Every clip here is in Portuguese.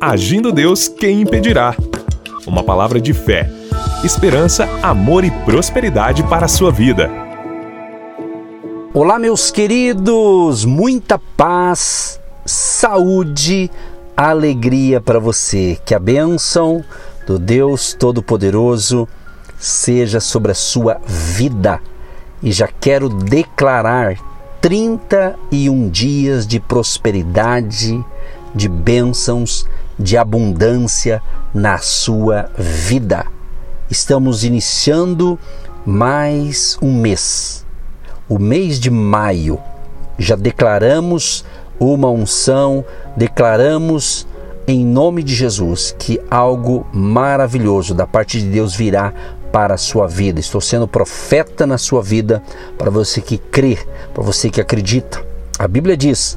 Agindo Deus, quem impedirá? Uma palavra de fé, esperança, amor e prosperidade para a sua vida. Olá, meus queridos, muita paz, saúde, alegria para você. Que a bênção do Deus Todo-Poderoso seja sobre a sua vida. E já quero declarar 31 dias de prosperidade, de bênçãos, de abundância na sua vida. Estamos iniciando mais um mês, o mês de maio. Já declaramos uma unção, declaramos em nome de Jesus que algo maravilhoso da parte de Deus virá para a sua vida. Estou sendo profeta na sua vida para você que crê, para você que acredita. A Bíblia diz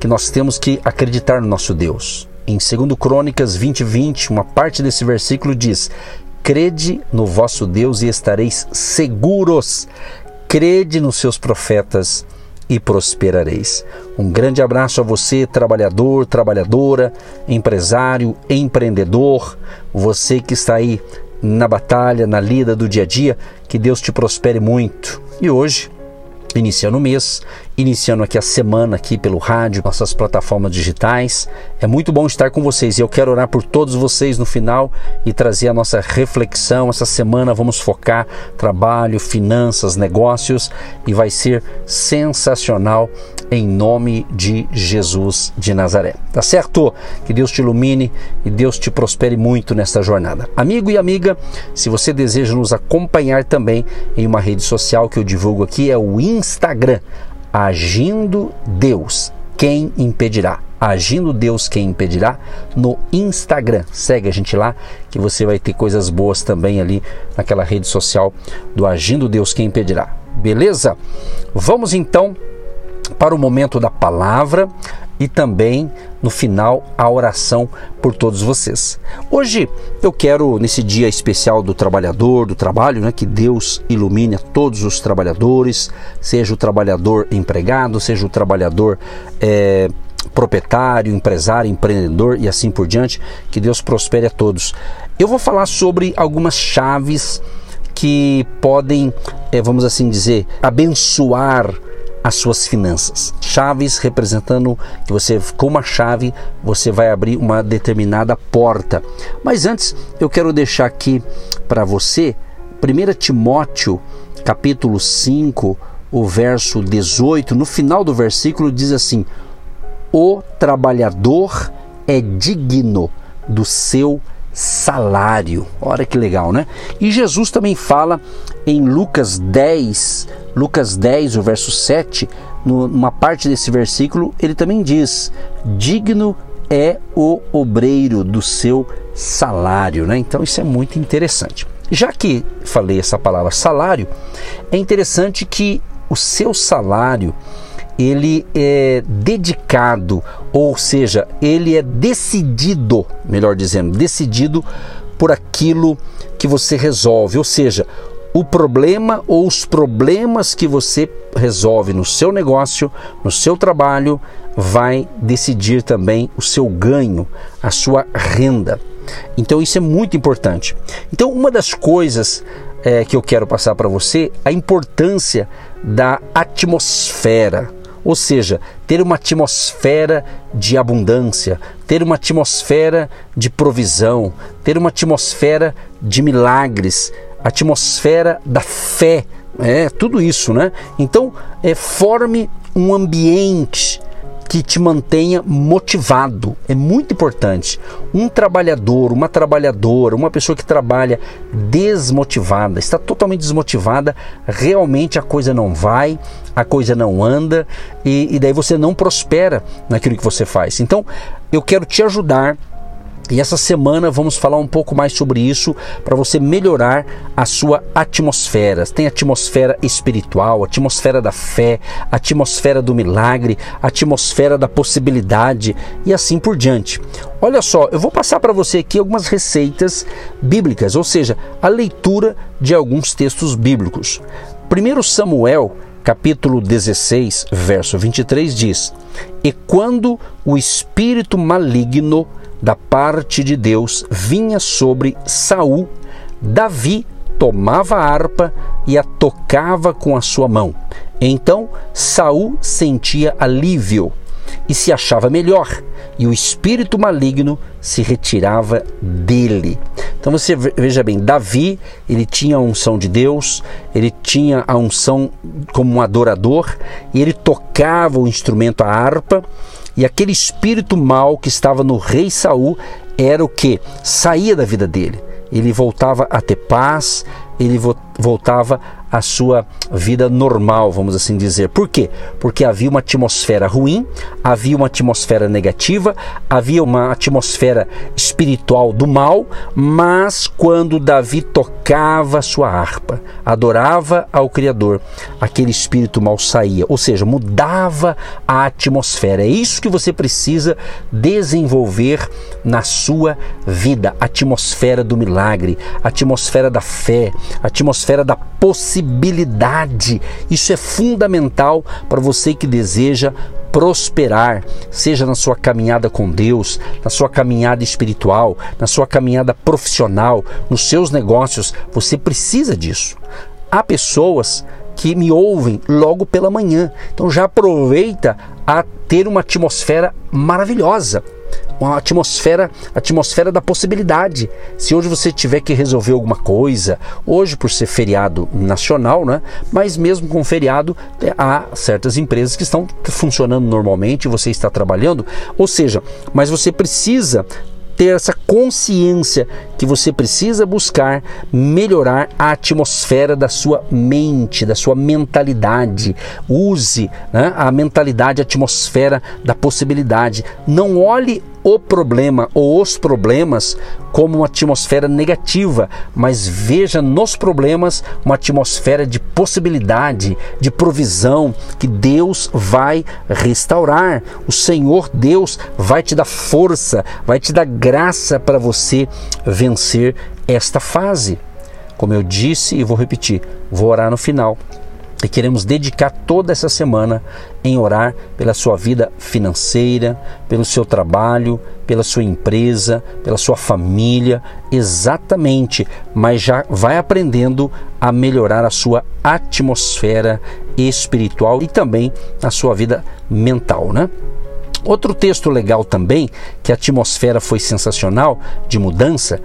que nós temos que acreditar no nosso Deus. Em 2 Crônicas 20, 20, uma parte desse versículo diz: Crede no vosso Deus e estareis seguros. Crede nos seus profetas e prosperareis. Um grande abraço a você, trabalhador, trabalhadora, empresário, empreendedor, você que está aí na batalha, na lida do dia a dia, que Deus te prospere muito. E hoje, iniciando o mês, iniciando aqui a semana aqui pelo rádio, nossas plataformas digitais. É muito bom estar com vocês e eu quero orar por todos vocês no final e trazer a nossa reflexão. Essa semana vamos focar trabalho, finanças, negócios e vai ser sensacional em nome de Jesus de Nazaré. Tá certo? Que Deus te ilumine e Deus te prospere muito nesta jornada. Amigo e amiga, se você deseja nos acompanhar também em uma rede social que eu divulgo aqui é o Instagram Agindo Deus, quem impedirá? Agindo Deus, quem impedirá? No Instagram. Segue a gente lá que você vai ter coisas boas também ali naquela rede social do Agindo Deus, quem impedirá. Beleza? Vamos então para o momento da palavra e também no final a oração por todos vocês. Hoje eu quero nesse dia especial do trabalhador, do trabalho, né, que Deus ilumine a todos os trabalhadores, seja o trabalhador empregado, seja o trabalhador é, proprietário, empresário, empreendedor e assim por diante, que Deus prospere a todos. Eu vou falar sobre algumas chaves que podem, é, vamos assim dizer, abençoar as suas finanças. Chaves representando que você, com uma chave, você vai abrir uma determinada porta. Mas antes, eu quero deixar aqui para você 1 Timóteo, capítulo 5, o verso 18. No final do versículo diz assim: O trabalhador é digno do seu salário. Olha que legal, né? E Jesus também fala em Lucas 10, Lucas 10, o verso 7, numa parte desse versículo, ele também diz: digno é o obreiro do seu salário, né? Então isso é muito interessante. Já que falei essa palavra salário, é interessante que o seu salário ele é dedicado, ou seja, ele é decidido, melhor dizendo, decidido por aquilo que você resolve, ou seja, o problema ou os problemas que você resolve no seu negócio, no seu trabalho, vai decidir também o seu ganho, a sua renda. Então isso é muito importante. Então uma das coisas é, que eu quero passar para você, a importância da atmosfera ou seja, ter uma atmosfera de abundância, ter uma atmosfera de provisão, ter uma atmosfera de milagres, atmosfera da fé, é tudo isso, né? Então, é, forme um ambiente que te mantenha motivado. É muito importante. Um trabalhador, uma trabalhadora, uma pessoa que trabalha desmotivada, está totalmente desmotivada, realmente a coisa não vai, a coisa não anda e, e daí você não prospera naquilo que você faz. Então, eu quero te ajudar e essa semana vamos falar um pouco mais sobre isso para você melhorar a sua atmosfera. Tem atmosfera espiritual, atmosfera da fé, atmosfera do milagre, atmosfera da possibilidade e assim por diante. Olha só, eu vou passar para você aqui algumas receitas bíblicas, ou seja, a leitura de alguns textos bíblicos. 1 Samuel, capítulo 16, verso 23 diz: E quando o espírito maligno da parte de Deus vinha sobre Saul, Davi tomava a harpa e a tocava com a sua mão. Então Saul sentia alívio e se achava melhor, e o espírito maligno se retirava dele. Então você veja bem, Davi, ele tinha a unção de Deus, ele tinha a unção como um adorador, e ele tocava o instrumento a harpa, e aquele espírito mal que estava no rei Saul era o que saía da vida dele. Ele voltava a ter paz, ele voltava à sua vida normal, vamos assim dizer. Por quê? Porque havia uma atmosfera ruim, havia uma atmosfera negativa, havia uma atmosfera espiritual do mal, mas quando Davi tocava sua harpa, adorava ao Criador, aquele espírito mal saía, ou seja, mudava a atmosfera. É isso que você precisa desenvolver na sua vida, a atmosfera do milagre, a atmosfera da fé, a atmosfera da possibilidade. Isso é fundamental para você que deseja prosperar, seja na sua caminhada com Deus, na sua caminhada espiritual, na sua caminhada profissional, nos seus negócios. Você precisa disso. Há pessoas que me ouvem logo pela manhã, então já aproveita a ter uma atmosfera maravilhosa uma atmosfera, atmosfera da possibilidade. Se hoje você tiver que resolver alguma coisa, hoje por ser feriado nacional, né? Mas mesmo com feriado, é, há certas empresas que estão funcionando normalmente, você está trabalhando, ou seja, mas você precisa ter essa consciência que você precisa buscar melhorar a atmosfera da sua mente, da sua mentalidade. Use né, a mentalidade, a atmosfera da possibilidade. Não olhe o problema ou os problemas como uma atmosfera negativa, mas veja nos problemas uma atmosfera de possibilidade, de provisão, que Deus vai restaurar. O Senhor Deus vai te dar força, vai te dar graça para você vencer esta fase. Como eu disse e vou repetir, vou orar no final e queremos dedicar toda essa semana em orar pela sua vida financeira, pelo seu trabalho, pela sua empresa, pela sua família, exatamente, mas já vai aprendendo a melhorar a sua atmosfera espiritual e também a sua vida mental, né? Outro texto legal também, que a atmosfera foi sensacional de mudança,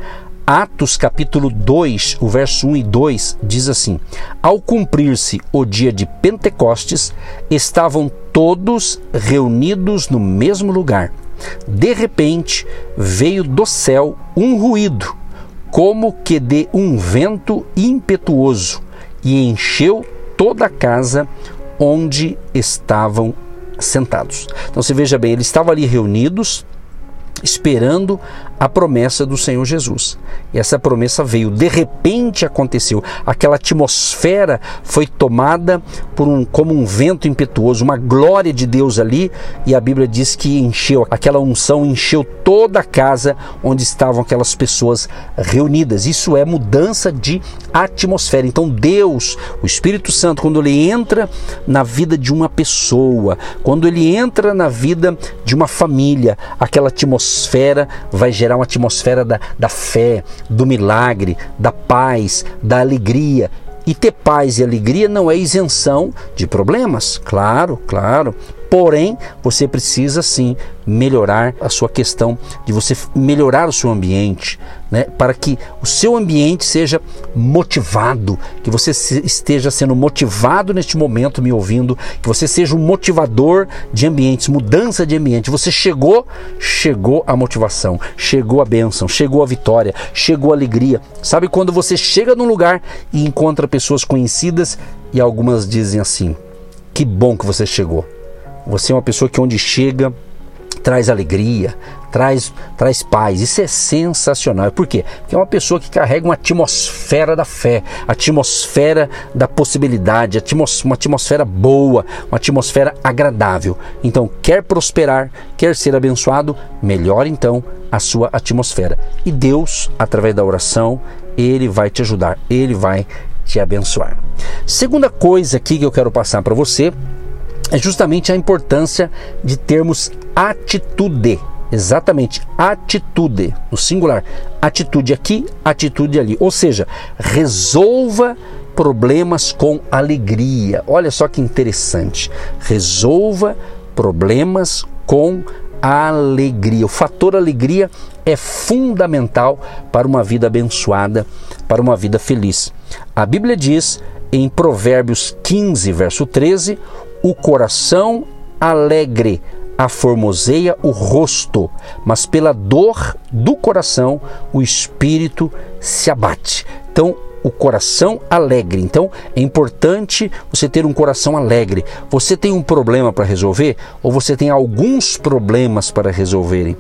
Atos capítulo 2, o verso 1 e 2 diz assim: Ao cumprir-se o dia de Pentecostes, estavam todos reunidos no mesmo lugar. De repente, veio do céu um ruído, como que de um vento impetuoso, e encheu toda a casa onde estavam sentados. Então você veja bem, eles estavam ali reunidos, esperando a promessa do Senhor Jesus. E essa promessa veio, de repente aconteceu. Aquela atmosfera foi tomada por um como um vento impetuoso, uma glória de Deus ali, e a Bíblia diz que encheu, aquela unção encheu toda a casa onde estavam aquelas pessoas reunidas. Isso é mudança de atmosfera. Então Deus, o Espírito Santo, quando ele entra na vida de uma pessoa, quando ele entra na vida de uma família, aquela atmosfera vai gerar uma atmosfera da, da fé, do milagre, da paz, da alegria. E ter paz e alegria não é isenção de problemas, claro, claro. Porém, você precisa sim melhorar a sua questão de você melhorar o seu ambiente, né, para que o seu ambiente seja motivado, que você esteja sendo motivado neste momento me ouvindo, que você seja um motivador de ambientes, mudança de ambiente. Você chegou, chegou a motivação, chegou a bênção, chegou a vitória, chegou a alegria. Sabe quando você chega num lugar e encontra pessoas conhecidas e algumas dizem assim: "Que bom que você chegou". Você é uma pessoa que onde chega traz alegria, traz, traz paz. Isso é sensacional. Por quê? Porque é uma pessoa que carrega uma atmosfera da fé, atmosfera da possibilidade, uma atmosfera boa, uma atmosfera agradável. Então, quer prosperar, quer ser abençoado, melhore então a sua atmosfera. E Deus, através da oração, ele vai te ajudar, ele vai te abençoar. Segunda coisa aqui que eu quero passar para você é justamente a importância de termos atitude. exatamente atitude, no singular. Atitude aqui, atitude ali. Ou seja, resolva problemas com alegria. Olha só que interessante. Resolva problemas com alegria. O fator alegria é fundamental para uma vida abençoada, para uma vida feliz. A Bíblia diz em Provérbios 15, verso 13: o coração alegre aformoseia o rosto, mas pela dor do coração o espírito se abate. Então, o coração alegre. Então, é importante você ter um coração alegre. Você tem um problema para resolver ou você tem alguns problemas para resolverem?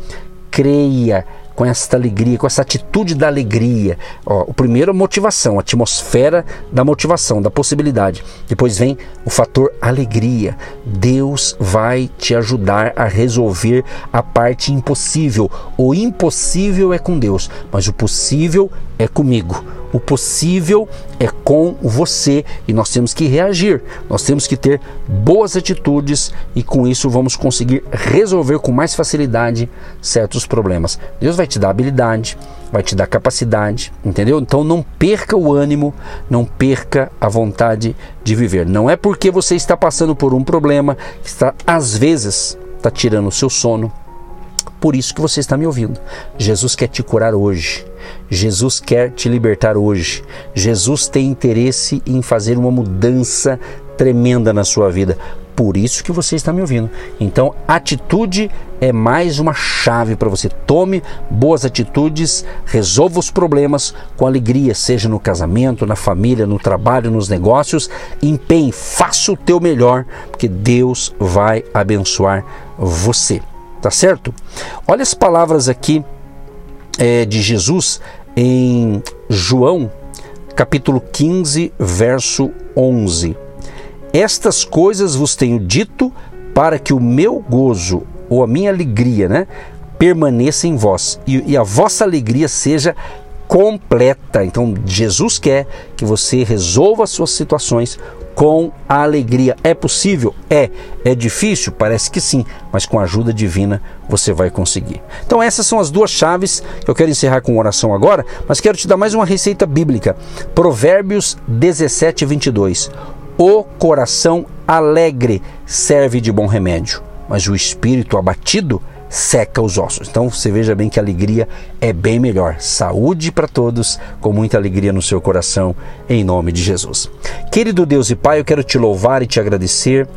Creia com esta alegria, com essa atitude da alegria. Ó, o primeiro a motivação, a atmosfera da motivação, da possibilidade. Depois vem o fator alegria. Deus vai te ajudar a resolver a parte impossível. O impossível é com Deus, mas o possível é comigo. O possível é com você e nós temos que reagir. Nós temos que ter boas atitudes e com isso vamos conseguir resolver com mais facilidade certos problemas. Deus vai te dar habilidade, vai te dar capacidade, entendeu? Então não perca o ânimo, não perca a vontade de viver. Não é porque você está passando por um problema que está às vezes está tirando o seu sono. Por isso que você está me ouvindo. Jesus quer te curar hoje. Jesus quer te libertar hoje. Jesus tem interesse em fazer uma mudança tremenda na sua vida. Por isso que você está me ouvindo. Então, atitude é mais uma chave para você. Tome boas atitudes, resolva os problemas com alegria, seja no casamento, na família, no trabalho, nos negócios. Empenhe, faça o teu melhor, porque Deus vai abençoar você. Tá certo? Olha as palavras aqui é, de Jesus em João, capítulo 15, verso 11. Estas coisas vos tenho dito para que o meu gozo ou a minha alegria, né, permaneça em vós e, e a vossa alegria seja completa. Então, Jesus quer que você resolva as suas situações com a alegria. É possível? É. É difícil? Parece que sim, mas com a ajuda divina você vai conseguir. Então, essas são as duas chaves que eu quero encerrar com oração agora, mas quero te dar mais uma receita bíblica. Provérbios 17, 22. O coração alegre serve de bom remédio, mas o espírito abatido seca os ossos. Então você veja bem que a alegria é bem melhor. Saúde para todos, com muita alegria no seu coração, em nome de Jesus. Querido Deus e Pai, eu quero te louvar e te agradecer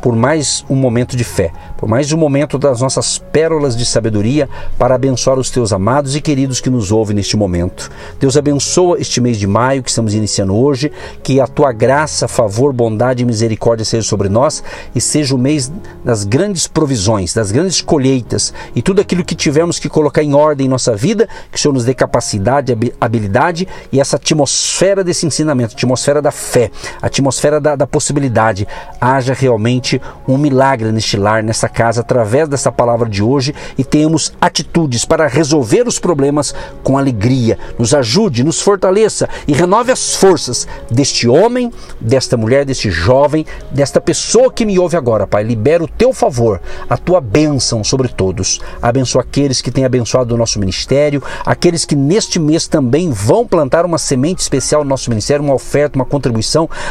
por mais um momento de fé, por mais um momento das nossas pérolas de sabedoria para abençoar os teus amados e queridos que nos ouvem neste momento. Deus abençoa este mês de maio que estamos iniciando hoje, que a tua graça, favor, bondade e misericórdia seja sobre nós e seja o mês das grandes provisões, das grandes colheitas e tudo aquilo que tivemos que colocar em ordem em nossa vida, que o Senhor nos dê capacidade, habilidade e essa atmosfera desse ensinamento, atmosfera da fé, atmosfera da, da possibilidade. Haja realmente um milagre neste lar, nessa casa, através dessa palavra de hoje e tenhamos atitudes para resolver os problemas com alegria. Nos ajude, nos fortaleça e renove as forças deste homem, desta mulher, deste jovem, desta pessoa que me ouve agora, Pai. Libera o teu favor, a tua bênção sobre todos. Abençoa aqueles que têm abençoado o nosso ministério, aqueles que neste mês também vão plantar uma semente especial no nosso ministério, uma oferta, uma contribuição,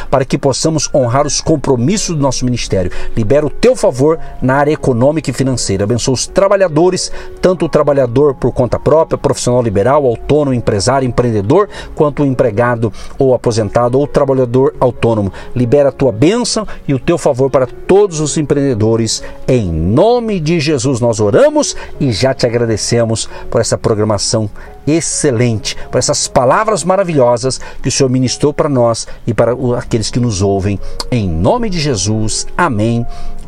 para que possamos honrar os compromissos do nosso ministério. Libera o teu favor na área econômica e financeira. Abençoa os trabalhadores, tanto o trabalhador por conta própria, profissional liberal, autônomo, empresário, empreendedor, quanto o empregado ou aposentado ou trabalhador autônomo. Libera a tua bênção e o teu favor para todos os empreendedores. Em nome de Jesus nós oramos e já te agradecemos por essa programação excelente, por essas palavras maravilhosas que o Senhor ministrou para nós e para aqueles que nos ouvem. Em nome de Jesus, amém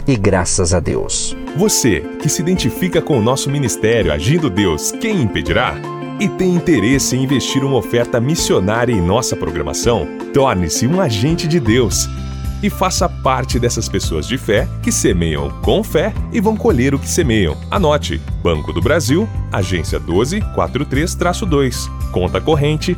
e graças a Deus. Você que se identifica com o nosso ministério Agindo Deus, quem impedirá? E tem interesse em investir uma oferta missionária em nossa programação? Torne-se um agente de Deus e faça parte dessas pessoas de fé que semeiam com fé e vão colher o que semeiam. Anote: Banco do Brasil, agência 1243-2, conta corrente